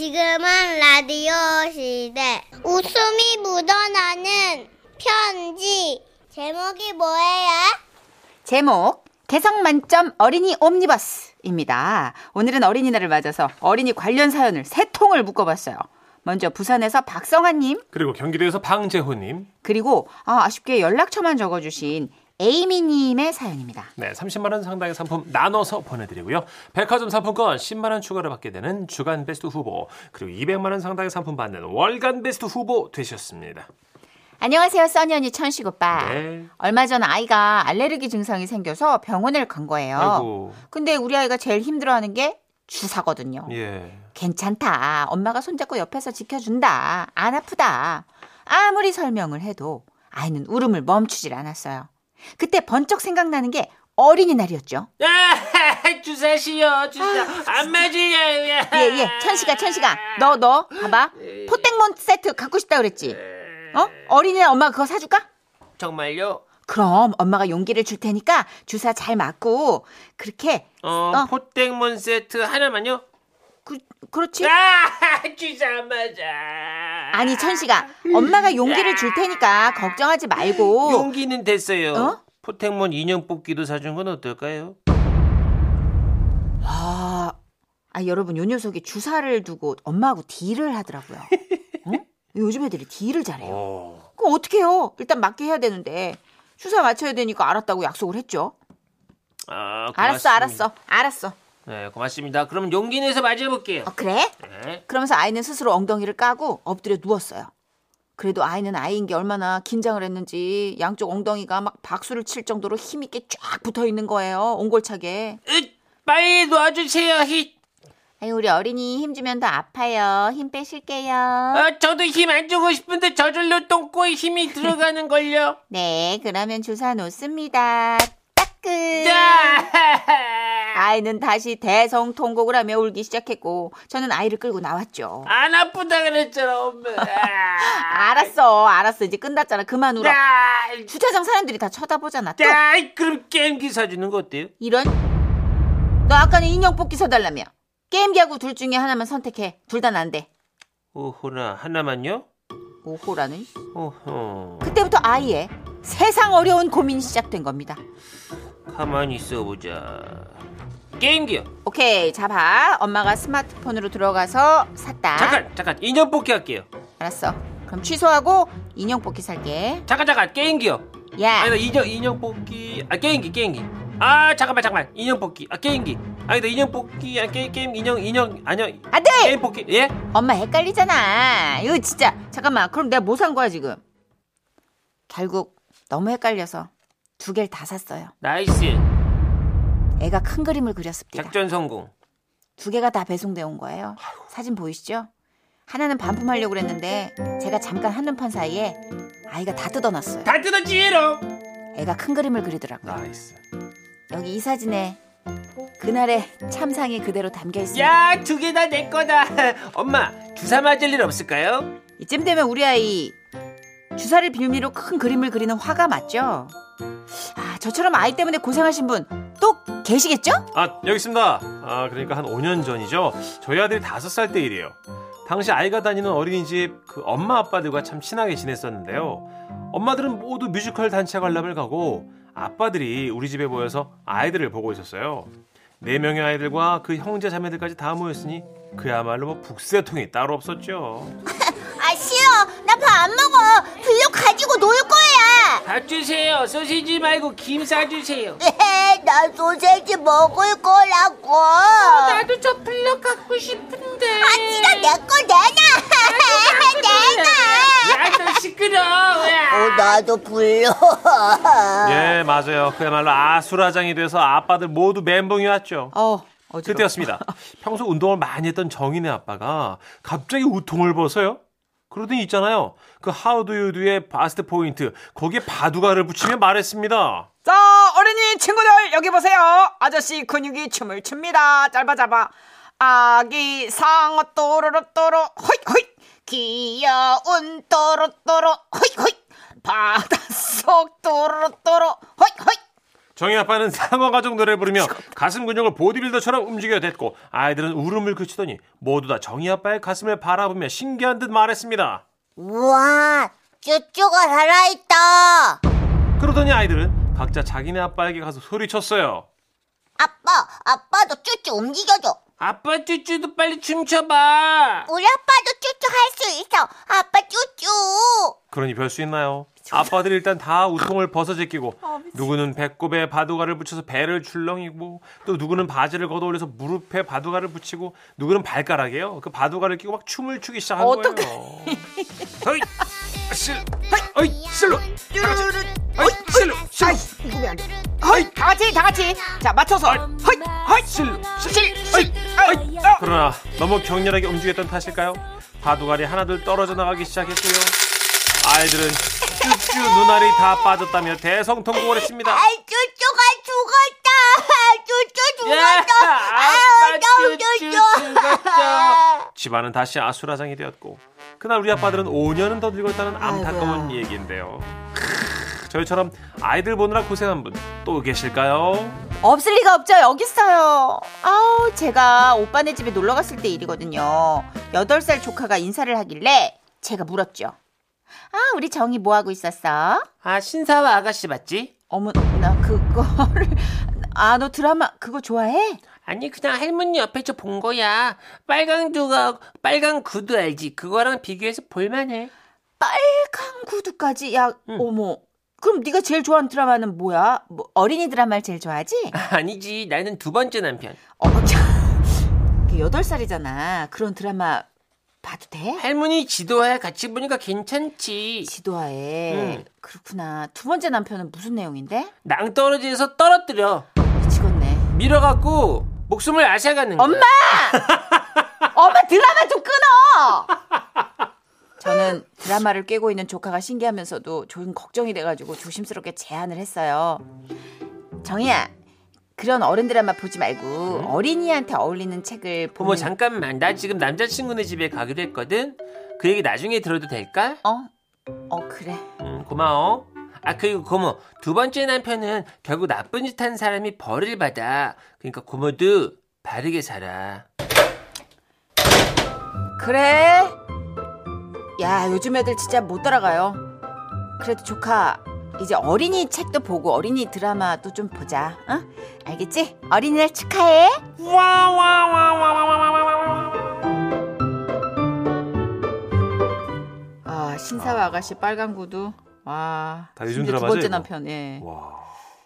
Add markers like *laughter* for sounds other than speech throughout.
지금은 라디오 시대. 웃음이 묻어나는 편지. 제목이 뭐예요? 제목 개성 만점 어린이 옴니버스입니다. 오늘은 어린이날을 맞아서 어린이 관련 사연을 세 통을 묶어봤어요. 먼저 부산에서 박성환님 그리고 경기도에서 방재호님. 그리고 아, 아쉽게 연락처만 적어주신 에이미님의 사연입니다. 네, 30만 원 상당의 상품 나눠서 보내드리고요. 백화점 상품권 10만 원 추가로 받게 되는 주간 베스트 후보 그리고 200만 원 상당의 상품 받는 월간 베스트 후보 되셨습니다. 안녕하세요, 써니 언니 천식 오빠. 네. 얼마 전 아이가 알레르기 증상이 생겨서 병원을 간 거예요. 아이고. 근데 우리 아이가 제일 힘들어하는 게 주사거든요. 예. 괜찮다. 엄마가 손잡고 옆에서 지켜준다. 안 아프다. 아무리 설명을 해도 아이는 울음을 멈추질 않았어요. 그때 번쩍 생각나는 게 어린이날이었죠. 아, 주사시요, 주사. 안 맞아요. 예, 예. 천식아, 천식아. 너, 너, 봐봐. 포땡몬 세트 갖고 싶다 그랬지? 어? 어린이날 엄마가 그거 사줄까? 정말요? 그럼 엄마가 용기를 줄 테니까 주사 잘 맞고, 그렇게, 어, 어. 포땡몬 세트 하나만요? 그, 그렇지? 아, *laughs* 주사 안 맞아. 아니, 천식아. 엄마가 용기를 줄 테니까 걱정하지 말고. 용기는 됐어요. 어? 포땡몬 인형 뽑기도 사준 건 어떨까요? 아, 아, 여러분, 요 녀석이 주사를 두고 엄마하고 딜을 하더라고요. 어? 요즘 애들이 딜을 잘해요. 어. 그럼 어떻게 해요? 일단 맞게 해야 되는데. 주사 맞춰야 되니까 알았다고 약속을 했죠. 아, 알았어. 알았어, 알았어. 네, 고맙습니다. 그럼 용기 내서 맞아볼게요. 어, 그래? 네. 그러면서 아이는 스스로 엉덩이를 까고 엎드려 누웠어요. 그래도 아이는 아이인 게 얼마나 긴장을 했는지 양쪽 엉덩이가 막 박수를 칠 정도로 힘있게 쫙 붙어 있는 거예요. 옹골차게. 으, 빨리 놔주세요. 히. 아유, 우리 어린이 힘주면 더 아파요. 힘 빼실게요. 아, 저도 힘 안 주고 싶은데 저절로 똥꼬에 힘이 들어가는 걸요. *laughs* 네, 그러면 주사 놓습니다. 따끔. 자. 아이는 다시 대성통곡을 하며 울기 시작했고 저는 아이를 끌고 나왔죠. 안 아프다 그랬잖아, 엄마. 알았어, 알았어. 이제 끝났잖아. 그만 울어. 자, 주차장 사람들이 다 쳐다보잖아. 또 자, 그럼 게임기 사주는 거 어때요? 이런? 너 아까는 인형 뽑기 사달라며. 게임기하고 둘 중에 하나만 선택해. 둘다 난데. 오호나 하나만요? 오호라는. 오호. 그때부터 아이의 세상 어려운 고민이 시작된 겁니다. 가만히 있어보자. 게임기요. 오케이, 잡아. 엄마가 스마트폰으로 들어가서 샀다. 잠깐, 잠깐. 인형 뽑기 할게요. 알았어. 그럼 취소하고 인형 뽑기 살게. 잠깐, 잠깐. 게임기요. 야, 아니다, 인형, 인형 뽑기. 아, 게임기, 게임기. 아, 잠깐만, 잠깐만. 인형 뽑기. 아, 게임기. 아니다, 인형 뽑기. 아, 게임, 게임, 인형, 인형. 아니요. 안 돼! 게임 뽑기. 예? 엄마 헷갈리잖아. 이거 진짜. 잠깐만. 그럼 내가 뭐 산 거야, 지금? 결국 너무 헷갈려서 두 개를 다 샀어요. Nice. 애가 큰 그림을 그렸습니다. 작전 성공. 두 개가 다 배송돼 온 거예요. 사진 보이시죠? 하나는 반품하려고 그랬는데 제가 잠깐 한눈판 사이에 아이가 다 뜯어놨어요. 다 뜯었지롱. 애가 큰 그림을 그리더라고요. Nice. 여기 이 사진에 그날의 참상이 그대로 담겨 있습니다. 야, 두 개 다 내 거다. *laughs* 엄마, 주사 맞을 일 없을까요? 이쯤 되면 우리 아이 주사를 빌미로 큰 그림을 그리는 화가 맞죠? 아, 저처럼 아이 때문에 고생하신 분 또 계시겠죠? 아, 여기 있습니다. 아, 그러니까 한 5년 전이죠. 저희 아들이 5살 때 일이에요. 당시 아이가 다니는 어린이집 그 엄마 아빠들과 참 친하게 지냈었는데요. 엄마들은 모두 뮤지컬 단체 관람을 가고 아빠들이 우리 집에 모여서 아이들을 보고 있었어요. 네 명의 아이들과 그 형제 자매들까지 다 모였으니 그야말로 뭐 북새통이 따로 없었죠. *laughs* 아, 싫어. 안 먹어. 블록 가지고 놀 거야. 밥 주세요. 소시지 말고 김 싸주세요. 네, *laughs* 나 소세지 먹을 거라고. 나도 저 블럭 갖고 싶은데. 아, 진짜 내거 내놔. *laughs* 내놔. 야, 너 시끄러. 어, 나도 불러. 예, 맞아요. 그야말로 아수라장이 돼서 아빠들 모두 멘붕이 왔죠. 어, 어지러워. 그때였습니다. *laughs* 평소 운동을 많이 했던 정인의 아빠가 갑자기 웃통을 벗어요. 그러더니 있잖아요. 그 How do you do의 bust point 거기에 바둑알을 붙이며 말했습니다. 자, 어린이 친구들 여기 보세요. 아저씨 근육이 춤을 춥니다. 짧아 잡아. 아기 상어 또로로 또로 호잇 호잇. 귀여운 또로 또로 호잇 호잇. 바닷속 또로로또로 호잇 호잇. 정희 아빠는 상어 가족 노래를 부르며 가슴 근육을 보디빌더처럼 움직여야 됐고 아이들은 울음을 그치더니 모두 다 정희 아빠의 가슴을 바라보며 신기한 듯 말했습니다. 우와, 쭈쭈가 살아있다. 그러더니 아이들은 각자 자기네 아빠에게 가서 소리쳤어요. 아빠, 아빠도 쭈쭈 움직여줘. 아빠 쭈쭈도 빨리 춤춰봐. 우리 아빠도 쭈쭈 할 수 있어. 아빠 쭈쭈. 그러니 별 수 있나요? 아빠들이 일단 다 우통을 벗어 제끼고 누구는 배꼽에 바둑알을 붙여서 배를 출렁이고 또 누구는 바지를 걷어 올려서 무릎에 바둑알을 붙이고 누구는 발가락에요. 그 바둑알을 끼고 막 춤을 추기 시작한 어떡해. 거예요. 허이 실 허이 실로 허이 실로 실로 이거 왜안 돼? 허이 다 같이 다 같이 자 맞춰서 허이 허이 실로 실 허이 실. 허이 그러나 너무 격렬하게 움직였던 탓일까요? 바둑알이 하나둘 떨어져 나가기 시작했고요. 아이들은 쭈쭈 눈알이 다 빠졌다며 대성통곡을 했습니다. 아, 쭈쭈가 죽었다. *laughs* 쭈쭈 야, 죽었다. 아빠 너무 쭈쭈 죽었죠. *laughs* 집안은 다시 아수라장이 되었고 그날 우리 아빠들은 5년은 더 늙었다는 안타까운 얘기인데요. 크으, 저희처럼 아이들 보느라 고생한 분 또 계실까요? 없을 리가 없죠 여기 있어요 아우 제가 오빠네 집에 놀러 갔을 때 일이거든요 여덟 살 조카가 인사를 하길래 제가 물었죠 아 우리 정이 뭐 하고 있었어? 아 신사와 아가씨 맞지? 어머 나 그거를 아 너 드라마 그거 좋아해? 아니 그냥 할머니 옆에서 본 거야. 빨강 두가 빨강 구두 알지? 그거랑 비교해서 볼만해. 빨강 구두까지 야 응. 어머 그럼 네가 제일 좋아하는 드라마는 뭐야? 뭐 어린이 드라마를 제일 좋아하지? *laughs* 아니지 나는 두 번째 남편. 어, 참. 걔 여덟 살이잖아. 그런 드라마 봐도 돼? 할머니 지도하에 같이 보니까 괜찮지. 지도하에. 응. 그렇구나. 두 번째 남편은 무슨 내용인데? 낭떠러지에서 떨어뜨려 미치겠네. 밀어갖고 목숨을 앗아가는 거야. 엄마! *laughs* 엄마 드라마 좀 끊어! 저는 드라마를 꿰고 있는 조카가 신기하면서도 좀 걱정이 돼가지고 조심스럽게 제안을 했어요. 정희야, 그런 어른 드라마 보지 말고 어린이한테 어울리는 책을 보면 어머 잠깐만 나 지금 남자친구네 집에 가기로 했거든. 그 얘기 나중에 들어도 될까? 어? 어 그래. 음, 고마워. 아 그리고 고모 두 번째 남편은 결국 나쁜 짓 한 사람이 벌을 받아. 그러니까 고모도 바르게 살아. 그래? 야, 요즘 애들 진짜 못 따라가요. 그래도 조카, 이제 어린이 책도 보고 어린이 드라마도 좀 보자. 어? 알겠지? 어린이날 축하해. 아, 신사와 아가씨 빨간 구두. 와. 다 요즘 심지어 두 드라마죠, 번째 이거? 남편, 예. 와,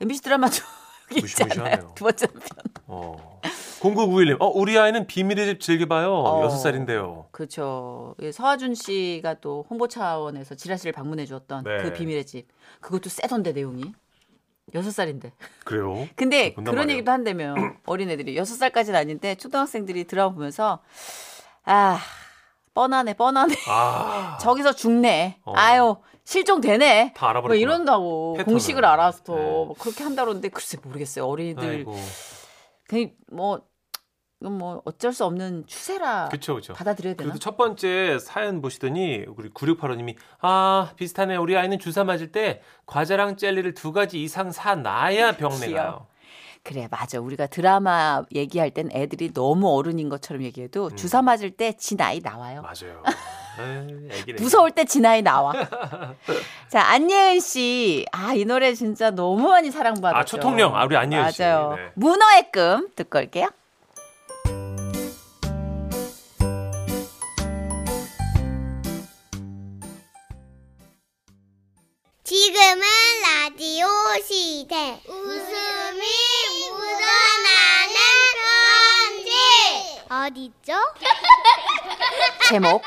MBC 드라마도 *laughs* 여기 있잖아요. 무시무시하네요. 두 번째 남편. 어. 0991님, 어, 우리 아이는 비밀의 집 즐겨봐요. 어. 여섯 살인데요. 그렇죠. 예, 서하준 씨가 또 홍보 차원에서 지라시를 방문해 주었던 네. 그 비밀의 집. 그것도 세던데 내용이. 여섯 살인데. 그래요? *laughs* 근데 그런 말이에요. 얘기도 한다며. *clears throat* 어린애들이 여섯 살까지는 아닌데 초등학생들이 드라마 보면서 아 뻔하네 뻔하네. 아, *laughs* 저기서 죽네. 어. 아유 실종되네. 다 알아버렸구나. 뭐 이런다고 패턴을. 공식을 알아서 네. 뭐 그렇게 한다는데 글쎄 모르겠어요. 어린이들 아이고. 그냥 뭐 이건 뭐 어쩔 수 없는 추세라 그쵸, 그쵸. 받아들여야 되나? 그래도 첫 번째 사연 보시더니 우리 9685님이 아 비슷하네 우리 아이는 주사 맞을 때 과자랑 젤리를 두 가지 이상 사 놔야 병 내가요. *laughs* 그래 맞아 우리가 드라마 얘기할 땐 애들이 너무 어른인 것처럼 음. 얘기해도 주사 맞을 때 지 나이 나와요. 맞아요. *laughs* 에이. 무서울 때 지 나이 나와. *laughs* 자 안예은 씨, 아 이 노래 진짜 너무 많이 사랑받았죠. 아, 초통령. 아, 우리 안예은 씨. 맞아요. 네. 문어의 끔 듣고 올게요. 지금은 라디오 시대. 웃음이 묻어나는 편지. 어디죠? *laughs* 제목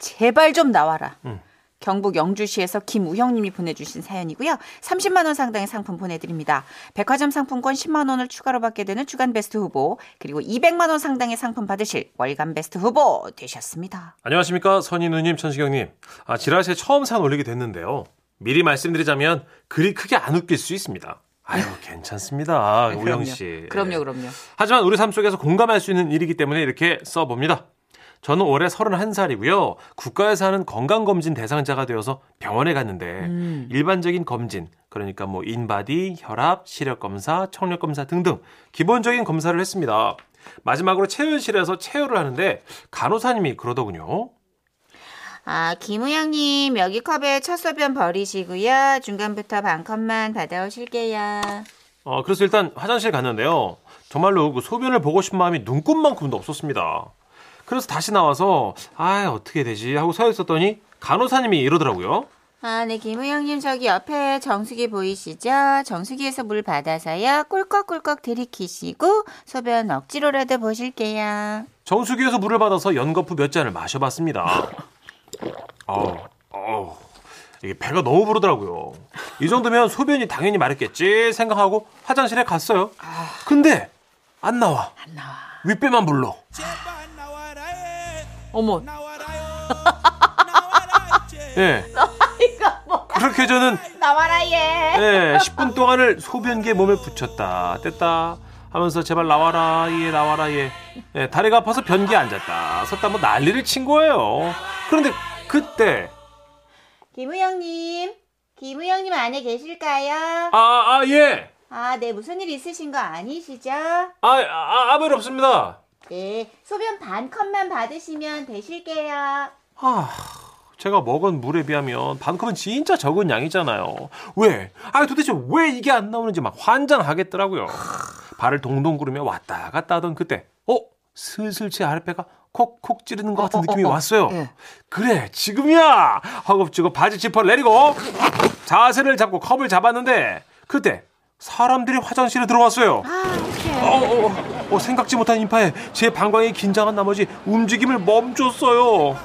제발 좀 나와라. 음. 경북 영주시에서 김우형님이 보내주신 사연이고요. 30만 원 상당의 상품 보내드립니다. 백화점 상품권 10만 원을 추가로 받게 되는 주간 베스트 후보 그리고 200만 원 상당의 상품 받으실 월간 베스트 후보 되셨습니다. 안녕하십니까 선인우님 천식영님. 아 지라시에 처음 산 올리게 됐는데요. 미리 말씀드리자면 글이 크게 안 웃길 수 있습니다. 아유 괜찮습니다 우영 씨. 그럼요, 그럼요. 하지만 우리 삶 속에서 공감할 수 있는 일이기 때문에 이렇게 써봅니다. 저는 올해 31살이고요. 국가에서 하는 건강검진 대상자가 되어서 병원에 갔는데 음. 일반적인 검진, 그러니까 뭐 인바디, 혈압, 시력검사, 청력검사 등등 기본적인 검사를 했습니다. 마지막으로 체열실에서 체열을 하는데 간호사님이 그러더군요. 아, 김우영님, 여기 컵에 첫 소변 버리시고요. 중간부터 반 컵만 받아오실게요. 어, 그래서 일단 화장실 갔는데요. 정말로 그 소변을 보고 싶은 마음이 눈꼽만큼도 없었습니다. 그래서 다시 나와서 아 어떻게 되지 하고 서 있었더니 간호사님이 이러더라고요. 아, 네, 김우영님, 저기 옆에 정수기 보이시죠? 정수기에서 물 받아서요. 꿀꺽꿀꺽 들이키시고, 소변 억지로라도 보실게요. 정수기에서 물을 받아서 연거푸 몇 잔을 마셔봤습니다. 어우, 어우, 이게 배가 너무 부르더라고요. 이 정도면 소변이 당연히 마렵겠지 생각하고 화장실에 갔어요. 근데 안 나와. 안 나와. 윗배만 불러. 어머, *laughs* 예. 그렇게 저는 나와라, 얘. 예, 10분 동안을 소변기에 몸을 붙였다 뗐다 하면서 제발 나와라 얘 나와라 얘 예, 다리가 아파서 변기에 앉았다 섰다 뭐 난리를 친 거예요. 그런데 그때 김우영님, 김우영님 안에 계실까요? 아, 아, 예. 아, 네, 무슨 일 있으신 거 아니시죠? 아, 아, 아무 일 없습니다. 네, 소변 반 컵만 받으시면 되실게요. 아, 제가 먹은 물에 비하면 반 컵은 진짜 적은 양이잖아요. 왜? 아, 도대체 왜 이게 안 나오는지 막 환장하겠더라고요. 발을 동동 구르며 왔다 갔다 하던 그때, 어? 슬슬 제 아랫배가 콕콕 찌르는 것 같은 어, 어, 느낌이 어, 어. 왔어요. 예. 그래, 지금이야! 허겁지겁 바지 지퍼를 내리고 자세를 잡고 컵을 잡았는데 그때 사람들이 화장실에 들어왔어요. 어, 어, 어, 어, 생각지 못한 인파에 제 방광이 긴장한 나머지 움직임을 멈췄어요.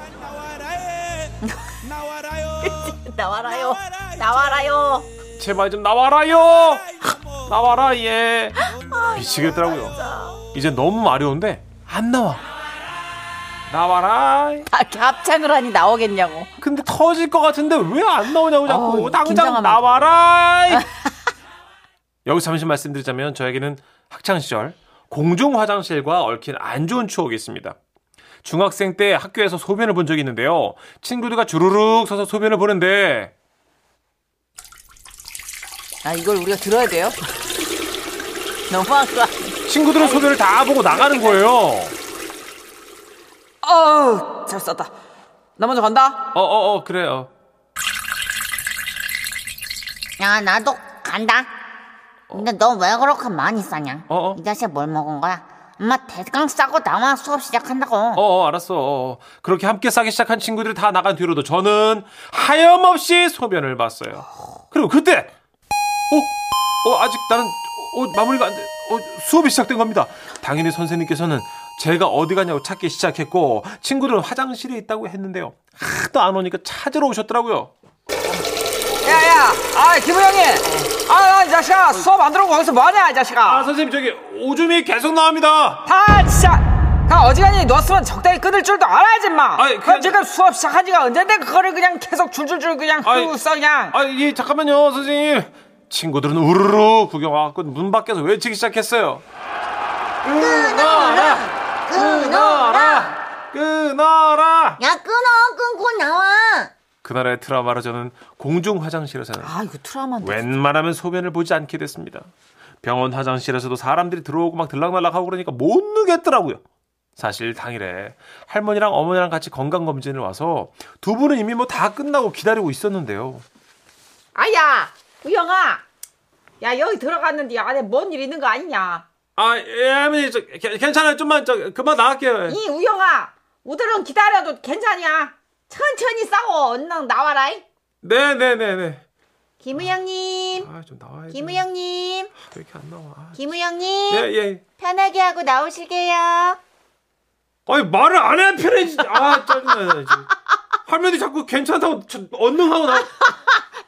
*laughs* 나와라요. 나와라요. 제발 좀 나와라요. 나와라 얘. 미치겠더라고요. 이제 너무 마려운데 안 나와. 나와라. 아, 합창을 하니 나오겠냐고. 근데 터질 것 같은데 왜 안 나오냐고 자꾸. 어우, 당장. 나와라. *laughs* 여기서 잠시 말씀드리자면 저에게는 학창 시절 공중 화장실과 얽힌 안 좋은 추억이 있습니다. 중학생 때 학교에서 소변을 본 적이 있는데요. 친구들과 주르륵 서서 소변을 보는데 아, 이걸 우리가 들어야 돼요? *laughs* 너무한 거? 친구들은 소변을 다 보고 나가는 거예요. 어우, 잘 썼다. 나 먼저 간다. 어, 어, 어, 그래요. 야, 나도 간다. 근데 너 왜 그렇게 많이 싸냐? 어, 어. 이 자식 뭘 먹은 거야? 엄마 대강 싸고 나와 수업 시작한다고. 어, 어, 알았어. 어, 어. 그렇게 함께 싸기 시작한 친구들이 다 나간 뒤로도 저는 하염없이 소변을 봤어요. 그리고 그때, 어, 어, 아직 나는, 어, 마무리가 안 돼. 어, 수업이 시작된 겁니다. 당연히 선생님께서는 제가 어디 가냐고 찾기 시작했고, 친구들은 화장실에 있다고 했는데요. 하도 안 오니까 찾으러 오셨더라고요. 야야, 아 김우영이, 아, 이 자식아 수업 안 들어오고 거기서 뭐하냐 이 아, 자식아. 선생님, 저기, 오줌이 계속 나옵니다. 아 진짜, 가 어지간히 놨으면 적당히 끊을 줄도 알아야지 마. 그 그냥- 지금 수업 시작한 지가 언젠데 그거를 그냥 계속 줄줄줄 그냥 흐써 그냥. 아, 예, 잠깐만요, 선생님. 친구들은 우르르 구경 와갖고 문 밖에서 외치기 시작했어요. 끊어라! 끊어라! 끊어라! 야, 끊어. 끊고 나와. 그날의 트라우마로 저는 공중 화장실에서는 아, 이거 트라우마인데. 웬만하면 소변을 보지 않게 됐습니다. 병원 화장실에서도 사람들이 들어오고 막 들락날락하고 그러니까 못 누겠더라고요. 사실 당일에 할머니랑 어머니랑 같이 건강검진을 와서 두 분은 이미 뭐 다 끝나고 기다리고 있었는데요. 아야, 우영아, 야 여기 들어갔는데 안에 뭔 일 있는 거 아니냐? 아, 예, 할머니, 저, 괜- 괜찮아요. 좀만, 저, 그만 나갈게요. 이 우영아, 우들은 기다려도 괜찮냐? 천천히 싸고 얼른 나와라. 이. 네네 네 네. 김우영님, 아, 좀 나와야지. 김우영님, 아, 왜 이렇게 안 나와? 아, 김우영님. 예, 예. 편하게 하고 나오실게요. 아니, 말을 안 해, 편해. 진짜. 아, 짜증나, 지금. *laughs* 할머니 자꾸 괜찮다고, 저, 언능하고 나.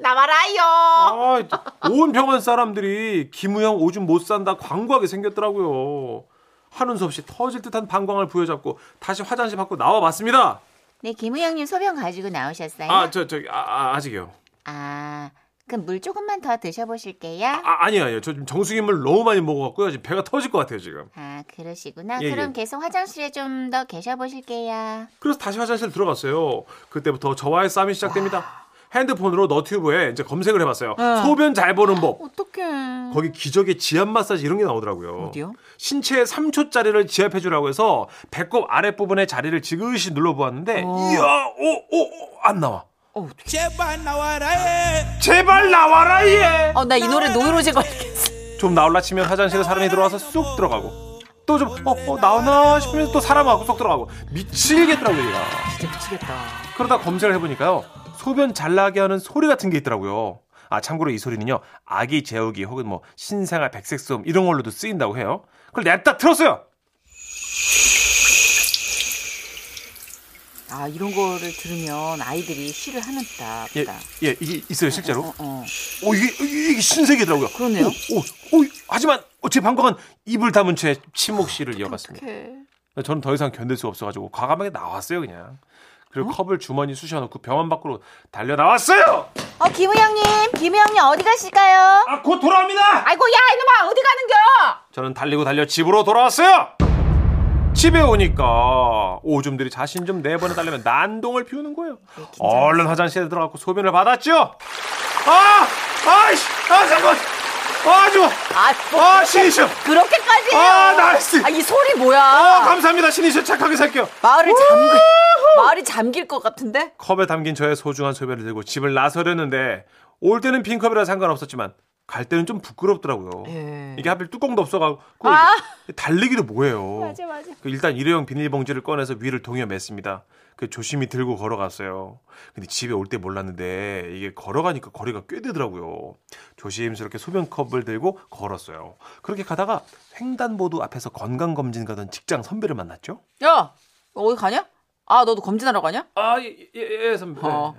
나와라요. 아, 온 병원 사람들이 김우영 오줌 못 산다 광고하게 생겼더라고요. 하는 수 없이 터질 듯한 방광을 부여잡고 다시 화장실 밖으로 나와봤습니다. 네, 김우영님 소변 가지고 나오셨어요? 아, 저, 저, 아, 아, 아직이요. 아, 그럼 물 조금만 더 드셔보실게요. 아, 아니요, 아니요. 저 지금 정수기 물 너무 많이 먹어갖고요. 지금 배가 터질 것 같아요, 지금. 아, 그러시구나. 예, 그럼 예. 계속 화장실에 좀 더 계셔보실게요. 그래서 다시 화장실 들어갔어요. 그때부터 저와의 싸움이 시작됩니다. 핸드폰으로 너튜브에 이제 검색을 해봤어요. 소변 잘 보는 법. 어떡해. 거기 기적의 지압 마사지 이런 게 나오더라고요. 어디요? 신체에 3초짜리를 지압해 주라고 해서 배꼽 아랫부분의 자리를 지그시 눌러 보았는데 어. 이야, 오, 오, 오, 안 나와. 어. 제발 나와라 해. 제발 나와라 얘. 어, 나 이 노래 노이로제 걸리겠어. 좀 나올라 치면 화장실에 사람이 들어와서 쑥 들어가고 또 좀 어, 어, 나오나 싶으면 또 사람하고 쏙 들어가고 미치겠더라고요 얘가. 진짜 미치겠다. 그러다 검색을 해보니까요 소변 잘 나게 하는 소리 같은 게 있더라고요. 아 참고로 이 소리는요 아기 재우기 혹은 뭐 신생아 백색소음 이런 걸로도 쓰인다고 해요. 그걸 딱 들었어요. 아, 이런 거를 들으면 아이들이 쉬를 하는 다. 예, 보다. 예 이게 있어요 실제로. 어, 어. 오 이게 이게, 이게 신세계더라고요. 그러네요. 오, 오, 오, 하지만 제 방광은 입을 다문 채 침묵 시를 이어갔습니다. 어떡해. 저는 더 이상 견딜 수 없어가지고 과감하게 나왔어요 그냥. 그리고 컵을 주머니 쑤셔놓고 병원 밖으로 달려 나왔어요. 어, 김우영님, 김우영님 어디 가실까요? 아 곧 돌아옵니다. 아이고 야 이놈아 어디 가는겨? 저는 달리고 달려 집으로 돌아왔어요. 집에 오니까 오줌들이 자신 좀 내보내달라면 난동을 피우는 거예요. 얼른 화장실에 들어가고 소변을 받았죠. 아, 아이씨, 아 잠깐, 아 좋아, 아, 뭐, 아 신이시여, 그렇게까지 해요. 아 nice, 아, 이 소리 뭐야? 아 감사합니다 신이시여 착하게 살게요. 마을을 잠글, 마을이 잠길 것 같은데? 컵에 담긴 저의 소중한 소변을 들고 집을 나서려는데 올 때는 빈 컵이라 상관없었지만 갈 때는 좀 부끄럽더라고요. 예. 이게 하필 뚜껑도 없어가지고 아. 이게 달리기도 뭐예요. 맞아, 맞아. 그 일단 일회용 비닐봉지를 꺼내서 위를 동여 맸습니다. 그 조심히 들고 걸어갔어요. 근데 집에 올 때 몰랐는데 이게 걸어가니까 거리가 꽤 되더라고요. 조심스럽게 소변컵을 들고 걸었어요. 그렇게 가다가 횡단보도 앞에서 건강검진 가던 직장 선배를 만났죠. 야, 너 어디 가냐? 아, 너도 검진하러 가냐? 아, 예, 예, 예 선배. 어.